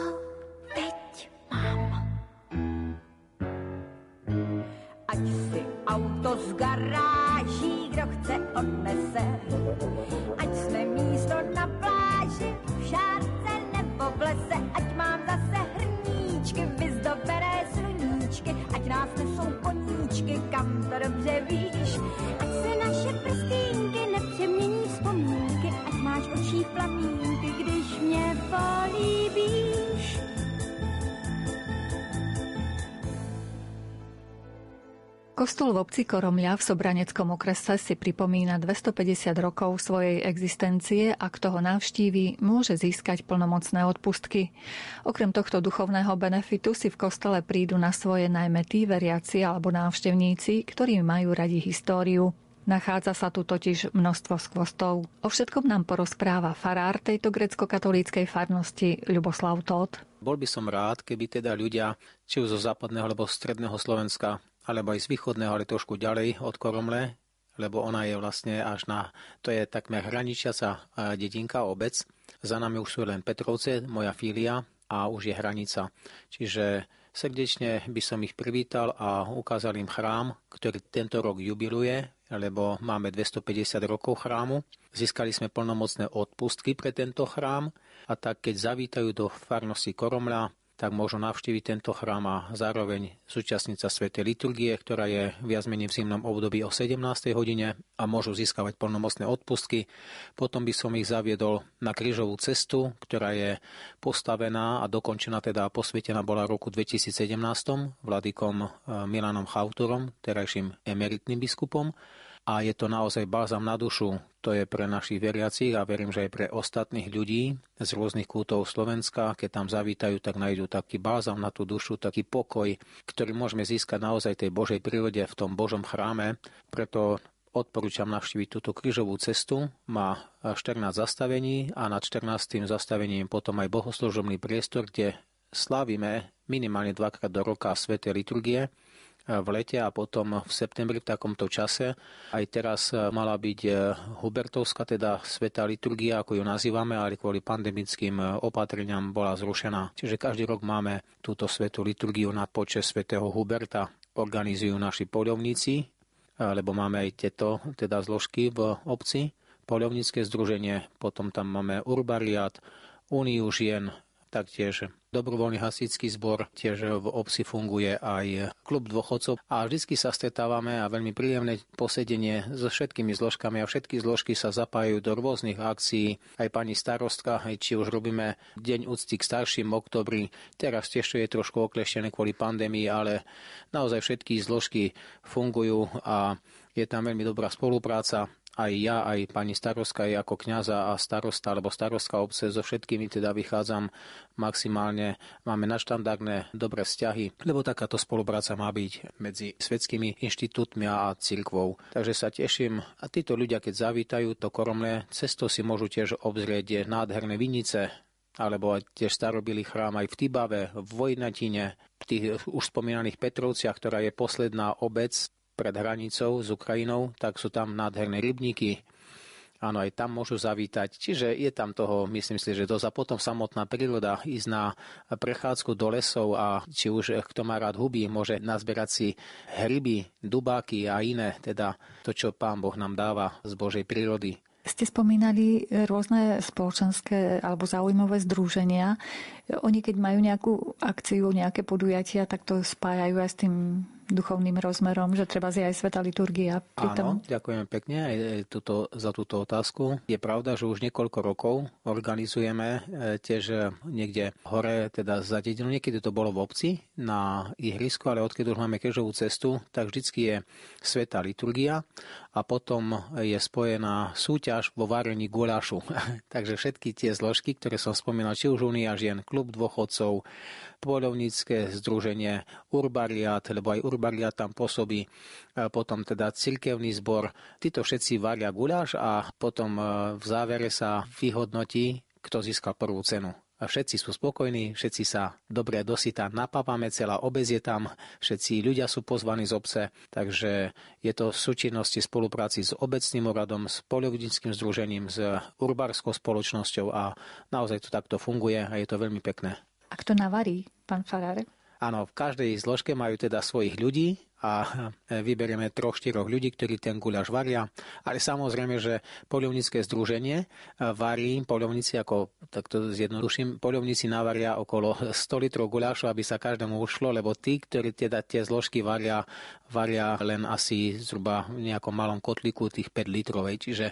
[SPEAKER 1] Kostol v obci Koromľa v Sobraneckom okrese si pripomína 250 rokov svojej existencie a kto ho navštíví, môže získať plnomocné odpustky. Okrem tohto duchovného benefitu si v kostole prídu na svoje najmä tí veriaci alebo návštevníci, ktorí majú radi históriu. Nachádza sa tu totiž množstvo skvostov. O všetkom nám porozpráva farár tejto grecko-katolíckej farnosti Ľuboslav Tóth.
[SPEAKER 9] Bol by som rád, keby teda ľudia, či už zo západného alebo stredného Slovenska, alebo aj z východného, ale trošku ďalej od Koromle, lebo ona je vlastne až na, to je takmer hraničiaca e, dedinka, obec. Za nami už sú len Petrovce, moja filia a už je hranica. Čiže srdečne by som ich privítal a ukázal im chrám, ktorý tento rok jubiluje, lebo máme 250 rokov chrámu. Získali sme plnomocné odpustky pre tento chrám a tak keď zavítajú do farnosti Koromla, tak môžu navštíviť tento chrám a zároveň zúčastniť sa Svetej liturgie, ktorá je viac menej v zimnom období o 17. hodine a môžu získavať plnomocné odpustky. Potom by som ich zaviedol na krížovú cestu, ktorá je postavená a dokončená, teda posvietená bola roku 2017 vladykom eh, Milanom Chauturom, terajším emeritným biskupom a je to naozaj bázam na dušu. To je pre našich veriacich a verím, že aj pre ostatných ľudí z rôznych kútov Slovenska. Keď tam zavítajú, tak nájdú taký bázam na tú dušu, taký pokoj, ktorý môžeme získať naozaj tej Božej prírode v tom Božom chráme. Preto odporúčam navštíviť túto krížovú cestu. Má 14 zastavení a nad 14. zastavením potom aj bohoslužobný priestor, kde slávime minimálne dvakrát do roka Svete liturgie v lete a potom v septembri v takomto čase. Aj teraz e, mala byť e, Hubertovská, teda Sveta liturgia, ako ju nazývame, ale kvôli pandemickým e, opatreniam bola zrušená. Čiže každý rok máme túto Svetu liturgiu na počas svätého Huberta. Organizujú naši poľovníci, lebo máme aj tieto teda zložky v obci. Poľovnícke združenie, potom tam máme Urbariat, Úniu žien, taktiež dobrovoľný hasičský zbor, tiež v obci funguje aj klub dôchodcov a vždy sa stretávame a veľmi príjemné posedenie so všetkými zložkami a všetky zložky sa zapájajú do rôznych akcií. Aj pani starostka, aj či už robíme Deň úcty k starším oktobri, teraz tiež je trošku okleštené kvôli pandémii, ale naozaj všetky zložky fungujú a je tam veľmi dobrá spolupráca aj ja, aj pani starostka, aj ako kňaza a starosta alebo starostka obce, so všetkými teda vychádzam maximálne. Máme naštandardné dobré vzťahy, lebo takáto spolupráca má byť medzi svetskými inštitútmi a cirkvou. Takže sa teším. A títo ľudia, keď zavítajú to Koromle, cesto si môžu tiež obzrieť nádherné vinice, alebo tiež starobilý chrám aj v Tibave, v Vojnatine, v tých už spomínaných Petrovciach, ktorá je posledná obec pred hranicou s Ukrajinou, tak sú tam nádherné rybníky. Áno, aj tam môžu zavítať. Čiže je tam toho, myslím si, že dosť. A potom samotná príroda, ísť na prechádzku do lesov a či už kto má rád huby, môže nazberať si hryby, dubáky a iné, teda to, čo Pán Boh nám dáva z Božej prírody.
[SPEAKER 1] Ste spomínali rôzne spoločenské alebo zaujímavé združenia. Oni keď majú nejakú akciu, nejaké podujatia, tak to spájajú aj s tým duchovným rozmerom, že treba si aj sveta liturgia.
[SPEAKER 9] Pritom... Áno, ďakujem pekne aj tuto, za túto otázku. Je pravda, že už niekoľko rokov organizujeme e, tiež e, niekde hore, teda za dedinu. Niekedy to bolo v obci na ihrisku, ale odkedy už máme kežovú cestu, tak vždycky je sveta liturgia a potom je spojená súťaž vo varení gulášu. (laughs) Takže všetky tie zložky, ktoré som spomínal, či už Unia žien, klub dôchodcov, poľovnícke združenie Urbariat, lebo aj Urbariat tam pôsobí, e, potom teda cirkevný zbor. Títo všetci varia guláš a potom e, v závere sa vyhodnotí, kto získal prvú cenu všetci sú spokojní, všetci sa dobre dosytá napávame, celá obec je tam, všetci ľudia sú pozvaní z obce, takže je to v súčinnosti spolupráci s obecným úradom, s poľovníckým združením, s urbárskou spoločnosťou a naozaj to takto funguje a je to veľmi pekné.
[SPEAKER 1] A kto navarí, pán Farár?
[SPEAKER 9] Áno, v každej zložke majú teda svojich ľudí, a vyberieme troch, štyroch ľudí, ktorí ten guľaš varia. Ale samozrejme, že poľovnícke združenie varí, poľovníci, ako takto zjednoduším, poľovníci navaria okolo 100 litrov guľašu, aby sa každému ušlo, lebo tí, ktorí teda tie zložky varia, varia len asi zhruba v nejakom malom kotliku tých 5 litrovej. Čiže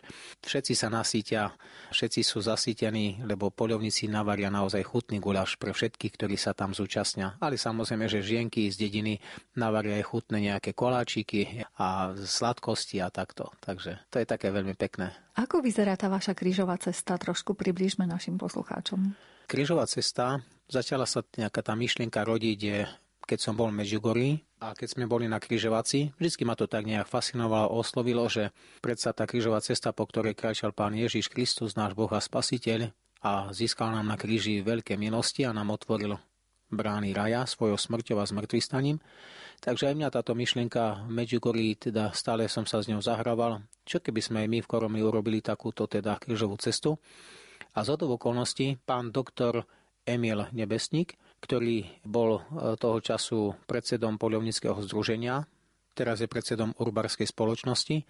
[SPEAKER 9] všetci sa nasítia, všetci sú zasítení, lebo poľovníci navaria naozaj chutný guľaš pre všetkých, ktorí sa tam zúčastnia. Ale samozrejme, že žienky z dediny navaria aj chutné nejaké koláčiky a sladkosti a takto. Takže to je také veľmi pekné.
[SPEAKER 1] Ako vyzerá tá vaša krížová cesta? Trošku približme našim poslucháčom.
[SPEAKER 9] Krížová cesta, začala sa nejaká tá myšlienka rodiť, keď som bol v Medjugorji a keď sme boli na križovaci, vždy ma to tak nejak fascinovalo, oslovilo, že predsa tá krížová cesta, po ktorej kráčal pán Ježiš Kristus, náš Boh a Spasiteľ, a získal nám na kríži veľké milosti a nám otvoril brány raja svojou smrťou a zmrtvýstaním. Takže aj mňa táto myšlienka Medjugorji, teda stále som sa s ňou zahrával. Čo keby sme aj my v Koromli urobili takúto teda križovú cestu? A z okolností pán doktor Emil Nebesník, ktorý bol e, toho času predsedom poľovnického združenia, teraz je predsedom Urbarskej spoločnosti,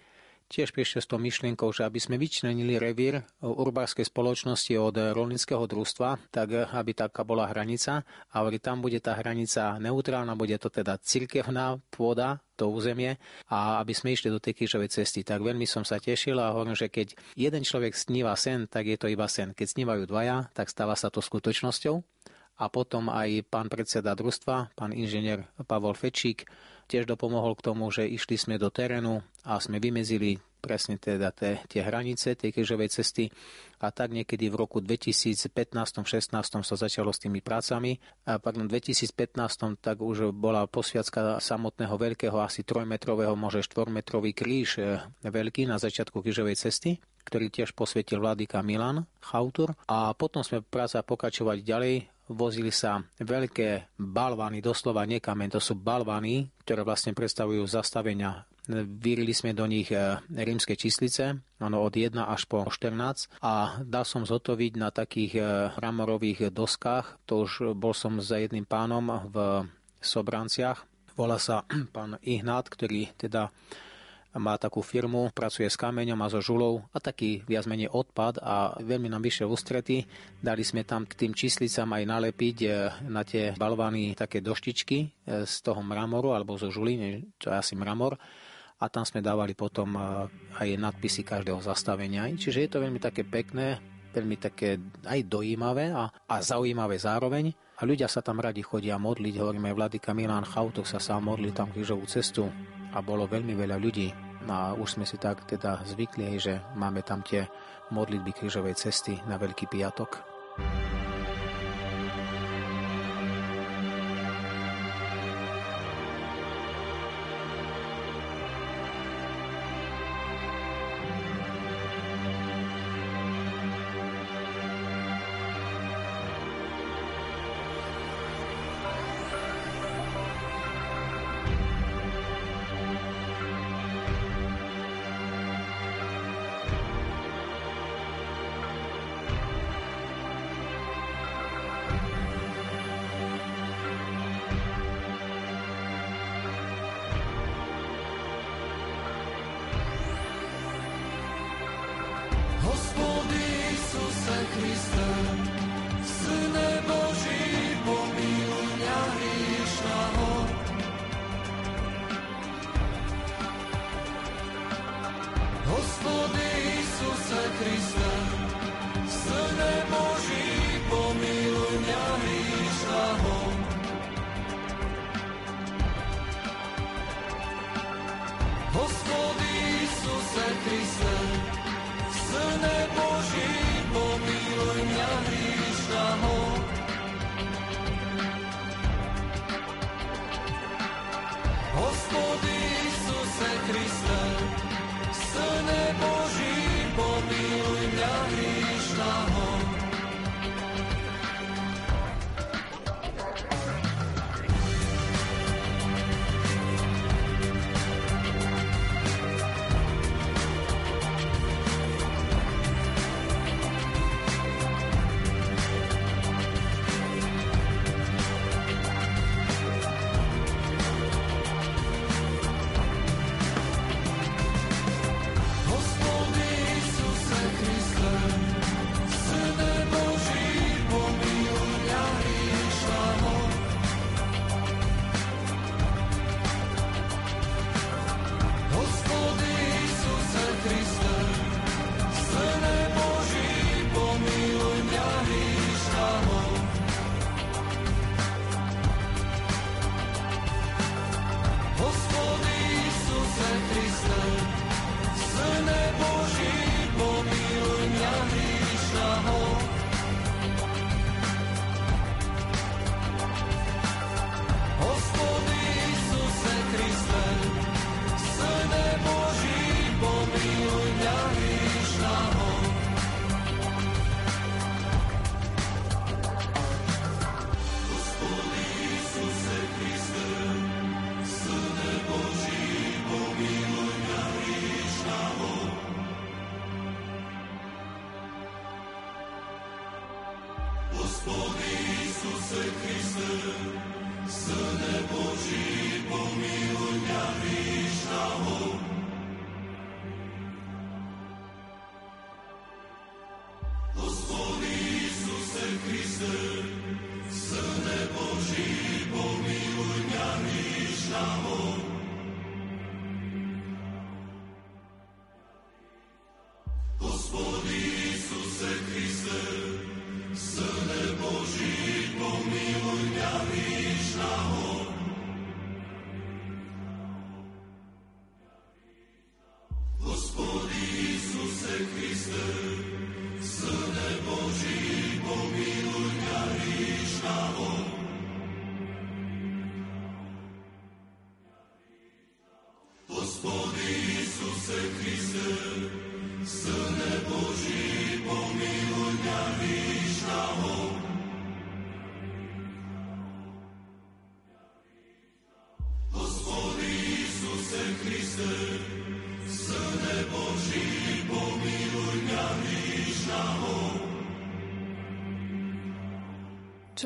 [SPEAKER 9] tiež prišiel s tou myšlienkou, že aby sme vyčlenili revír urbárskej spoločnosti od rolnického družstva, tak aby taká bola hranica. A hovorí, tam bude tá hranica neutrálna, bude to teda cirkevná pôda, to územie a aby sme išli do tej krížovej cesty. Tak veľmi som sa tešil a hovorím, že keď jeden človek sníva sen, tak je to iba sen. Keď snívajú dvaja, tak stáva sa to skutočnosťou. A potom aj pán predseda družstva, pán inžinier Pavol Fečík, tiež dopomohol k tomu, že išli sme do terénu a sme vymezili presne teda tie, tie hranice tej križovej cesty a tak niekedy v roku 2015-16 sa začalo s tými prácami a v 2015 tak už bola posviacka samotného veľkého asi trojmetrového, môže štvormetrový kríž e, veľký na začiatku križovej cesty ktorý tiež posvietil vladyka Milan Chautur. A potom sme práca pokračovať ďalej vozili sa veľké balvany, doslova nekamen, to sú balvany, ktoré vlastne predstavujú zastavenia. Vyrili sme do nich e, rímske číslice, ano, od 1 až po 14 a dal som zhotoviť na takých e, ramorových doskách, to už bol som za jedným pánom v Sobranciach, volá sa (clears throat) pán Ihnát, ktorý teda má takú firmu, pracuje s kameňom a so žulou a taký viac menej odpad a veľmi nám vyšiel ústrety. Dali sme tam k tým číslicám aj nalepiť e, na tie balvány také doštičky e, z toho mramoru alebo zo žuly, čo je asi mramor a tam sme dávali potom e, aj nadpisy každého zastavenia. Čiže je to veľmi také pekné, veľmi také aj dojímavé a, a zaujímavé zároveň. A ľudia sa tam radi chodia modliť, hovoríme, Vladyka Milan Chautok sa sám modli tam krížovú cestu a bolo veľmi veľa ľudí
[SPEAKER 10] a už sme si tak teda zvykli, že máme tam tie modlitby krížovej cesty na Veľký piatok. Господи Ісусе Христе.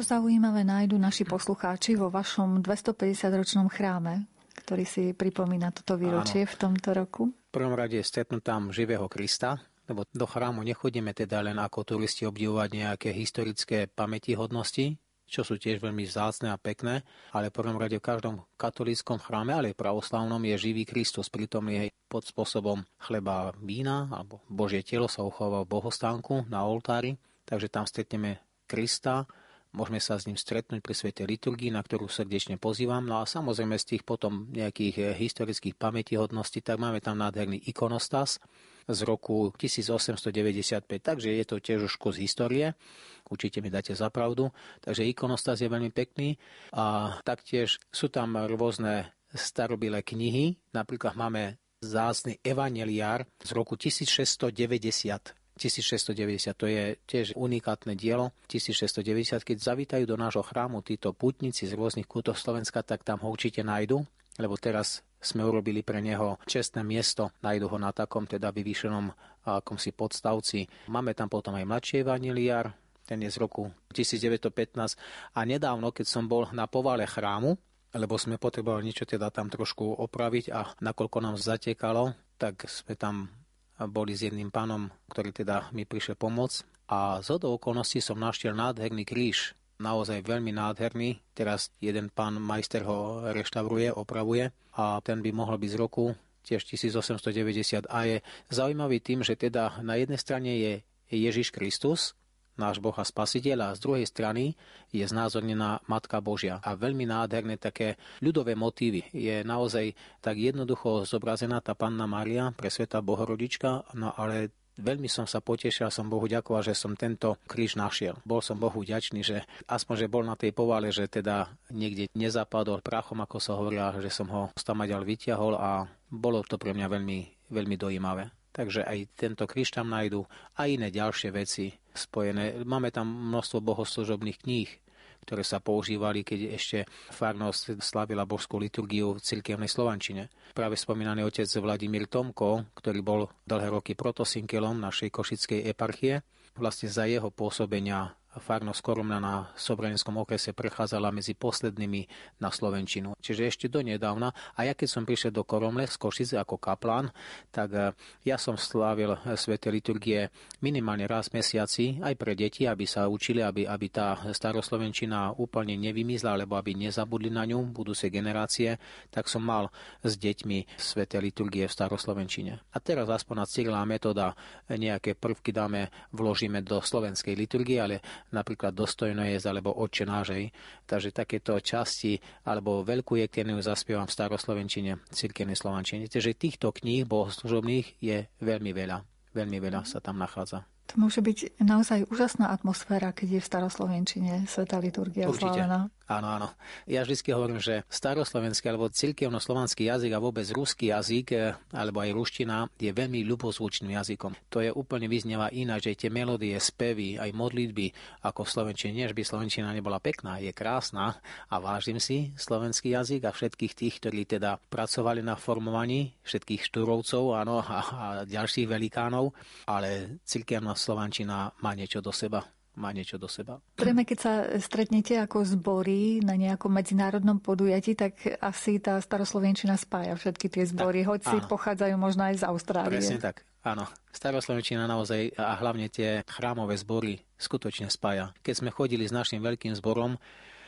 [SPEAKER 1] Čo zaujímavé nájdu naši poslucháči vo vašom 250-ročnom chráme, ktorý si pripomína toto výročie Áno. v tomto roku?
[SPEAKER 10] V prvom rade stretnúť tam živého Krista, lebo do chrámu nechodíme teda len ako turisti obdivovať nejaké historické pamätihodnosti, čo sú tiež veľmi vzácne a pekné, ale v prvom rade v každom katolíckom chráme, ale aj pravoslavnom je živý Kristus prítomný pod spôsobom chleba vína, alebo Božie telo sa uchováva v bohostánku na oltári, takže tam stretneme Krista,
[SPEAKER 9] môžeme sa s ním stretnúť pri Svetej liturgii, na ktorú srdečne pozývam. No a samozrejme z tých potom nejakých eh, historických pamätihodností, tak máme tam nádherný ikonostas z roku 1895, takže je to tiež už kus histórie, určite mi dáte za pravdu. Takže ikonostas je veľmi pekný. A taktiež sú tam rôzne starobilé knihy, napríklad máme zásny evaneliár z roku 1690 1690, to je tiež unikátne dielo, 1690, keď zavítajú do nášho chrámu títo putníci z rôznych kútov Slovenska, tak tam ho určite nájdu, lebo teraz sme urobili pre neho čestné miesto, nájdu ho na takom teda vyvýšenom akomsi podstavci. Máme tam potom aj mladší evaniliár, ten je z roku 1915 a nedávno, keď som bol na povale chrámu, lebo sme potrebovali niečo teda tam trošku opraviť a nakoľko nám zatekalo, tak sme tam boli s jedným pánom, ktorý teda mi prišiel pomôcť. A z okolností som našiel nádherný kríž, naozaj veľmi nádherný. Teraz jeden pán majster ho reštauruje, opravuje a ten by mohol byť z roku tiež 1890 a je zaujímavý tým, že teda na jednej strane je Ježiš Kristus, náš Boh a Spasiteľ a z druhej strany je znázornená Matka Božia. A veľmi nádherné také ľudové motívy. Je naozaj tak jednoducho zobrazená tá Panna Maria, presvetá Bohorodička, no ale veľmi som sa potešil a som Bohu ďakoval, že som tento kríž našiel. Bol som Bohu ďačný, že aspoň, že bol na tej povale, že teda niekde nezapadol prachom, ako sa hovorila, že som ho stamaďal vyťahol a bolo to pre mňa veľmi, veľmi dojímavé. Takže aj tento kríž tam nájdu a iné ďalšie veci spojené. Máme tam množstvo bohoslužobných kníh, ktoré sa používali, keď ešte farnosť slavila božskú liturgiu v cirkevnej Slovančine. Práve spomínaný otec Vladimír Tomko, ktorý bol dlhé roky protosinkelom našej košickej eparchie, vlastne za jeho pôsobenia farnosť Koromna na Sobranenskom okrese prechádzala medzi poslednými na Slovenčinu. Čiže ešte do nedávna. A ja keď som prišiel do Koromle z Košice ako kaplán, tak e, ja som slávil svete liturgie minimálne raz mesiaci aj pre deti, aby sa učili, aby, aby tá staroslovenčina úplne nevymizla, alebo aby nezabudli na ňu budúce generácie, tak som mal s deťmi svete liturgie v staroslovenčine. A teraz aspoň na Cyrila metóda nejaké prvky dáme, vložíme do slovenskej liturgie, ale napríklad Dostojno je alebo Oče nážej. Takže takéto časti alebo veľkú jekteniu zaspievam v staroslovenčine, cirkevnej slovančine. Takže týchto kníh bohoslužobných je veľmi veľa. Veľmi veľa sa tam nachádza.
[SPEAKER 1] To môže byť naozaj úžasná atmosféra, keď je v staroslovenčine Sveta liturgia
[SPEAKER 9] Určite. slávená. Áno, áno. Ja vždy hovorím, že staroslovenský alebo cirkevno-slovanský jazyk a vôbec ruský jazyk eh, alebo aj ruština je veľmi ľubozvučným jazykom. To je úplne vyznieva ináč, že tie melódie, spevy, aj modlitby ako v slovenčine. Že by slovenčina nebola pekná, je krásna a vážim si slovenský jazyk a všetkých tých, ktorí teda pracovali na formovaní všetkých štúrovcov áno, a, a ďalších velikánov, ale cirkevná slovančina má niečo do seba má niečo do seba.
[SPEAKER 1] Prejme, keď sa stretnete ako zbory na nejakom medzinárodnom podujatí, tak asi tá staroslovenčina spája všetky tie zbory, hoď si pochádzajú možno aj z Austrálie.
[SPEAKER 9] Presne tak. Áno, staroslovenčina naozaj a hlavne tie chrámové zbory skutočne spája. Keď sme chodili s našim veľkým zborom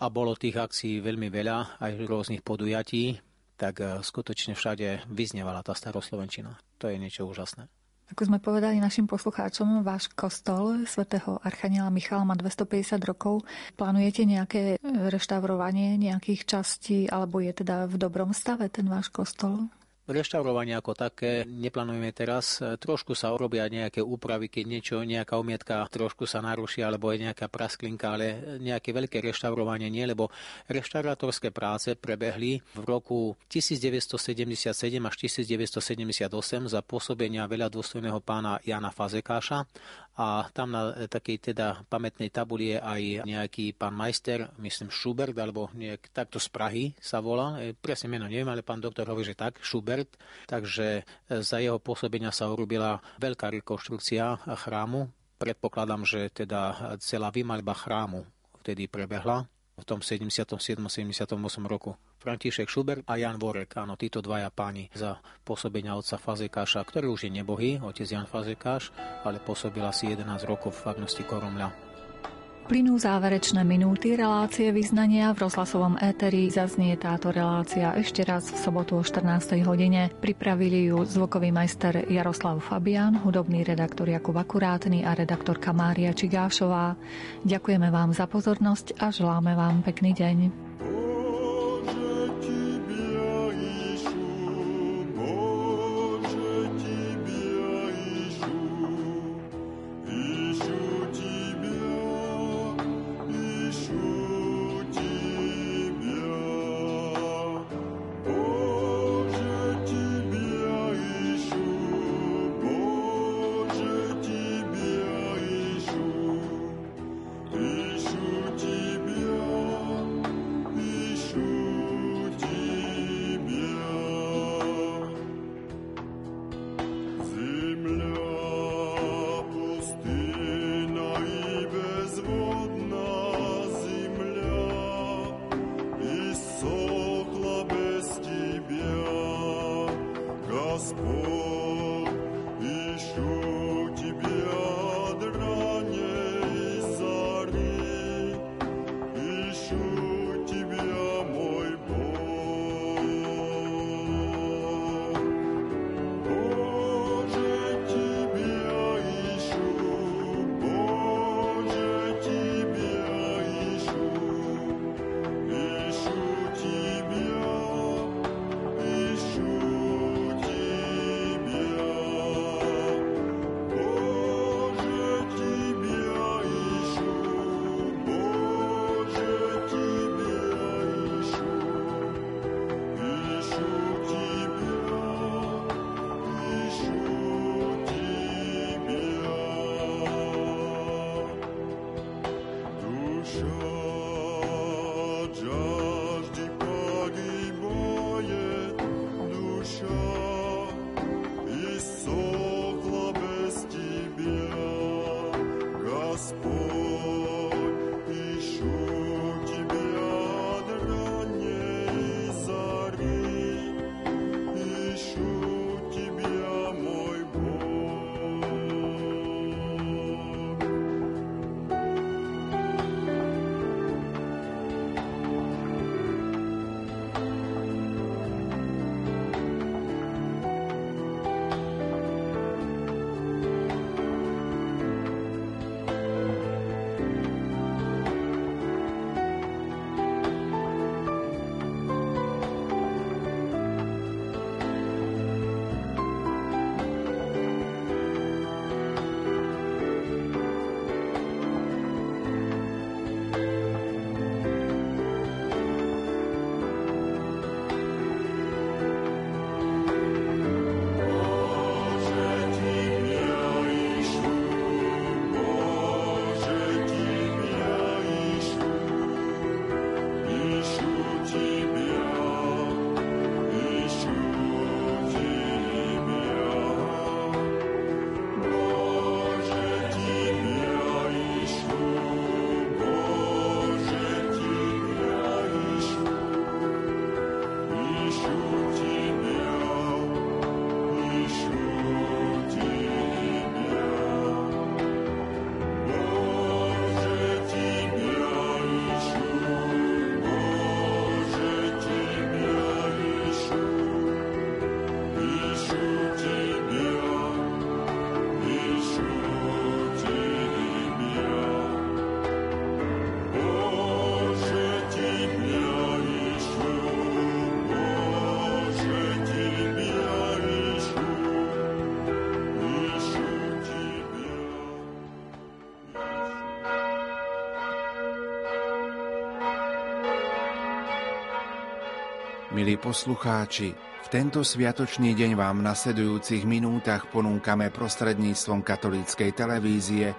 [SPEAKER 9] a bolo tých akcií veľmi veľa, aj rôznych podujatí, tak eh, skutočne všade vyznevala tá staroslovenčina. To je niečo úžasné.
[SPEAKER 1] Ako sme povedali našim poslucháčom, váš kostol svätého Archaniela Michala má 250 rokov. Plánujete nejaké reštaurovanie nejakých častí, alebo je teda v dobrom stave ten váš kostol?
[SPEAKER 9] Reštaurovanie ako také neplánujeme teraz. Trošku sa urobia nejaké úpravy, keď niečo, nejaká umietka trošku sa naruší, alebo je nejaká prasklinka, ale nejaké veľké reštaurovanie nie, lebo reštaurátorské práce prebehli v roku 1977 až 1978 za pôsobenia veľa dôstojného pána Jana Fazekáša a tam na takej teda pamätnej tabuli je aj nejaký pán majster, myslím Schubert, alebo nejak, takto z Prahy sa volá, e, presne meno neviem, ale pán doktor hovorí, že tak, Schubert, takže e, za jeho pôsobenia sa urobila veľká rekonštrukcia chrámu, predpokladám, že teda celá vymaľba chrámu vtedy prebehla v tom 77. 78. roku. František Schubert a Jan Vorek, áno, títo dvaja páni za pôsobenia otca Fazekáša, ktorý už je nebohý, otec Jan Fazekáš, ale pôsobil asi 11 rokov v farnosti Koromľa.
[SPEAKER 10] Plynú záverečné minúty relácie vyznania v rozhlasovom éteri zaznie táto relácia ešte raz v sobotu o 14. hodine. Pripravili ju zvukový majster Jaroslav Fabian, hudobný redaktor Jakub Akurátny a redaktorka Mária Čigášová. Ďakujeme vám za pozornosť a želáme vám pekný deň.
[SPEAKER 11] Milí poslucháči, v tento sviatočný deň vám v nasledujúcich minútach ponúkame prostredníctvom katolíckej televízie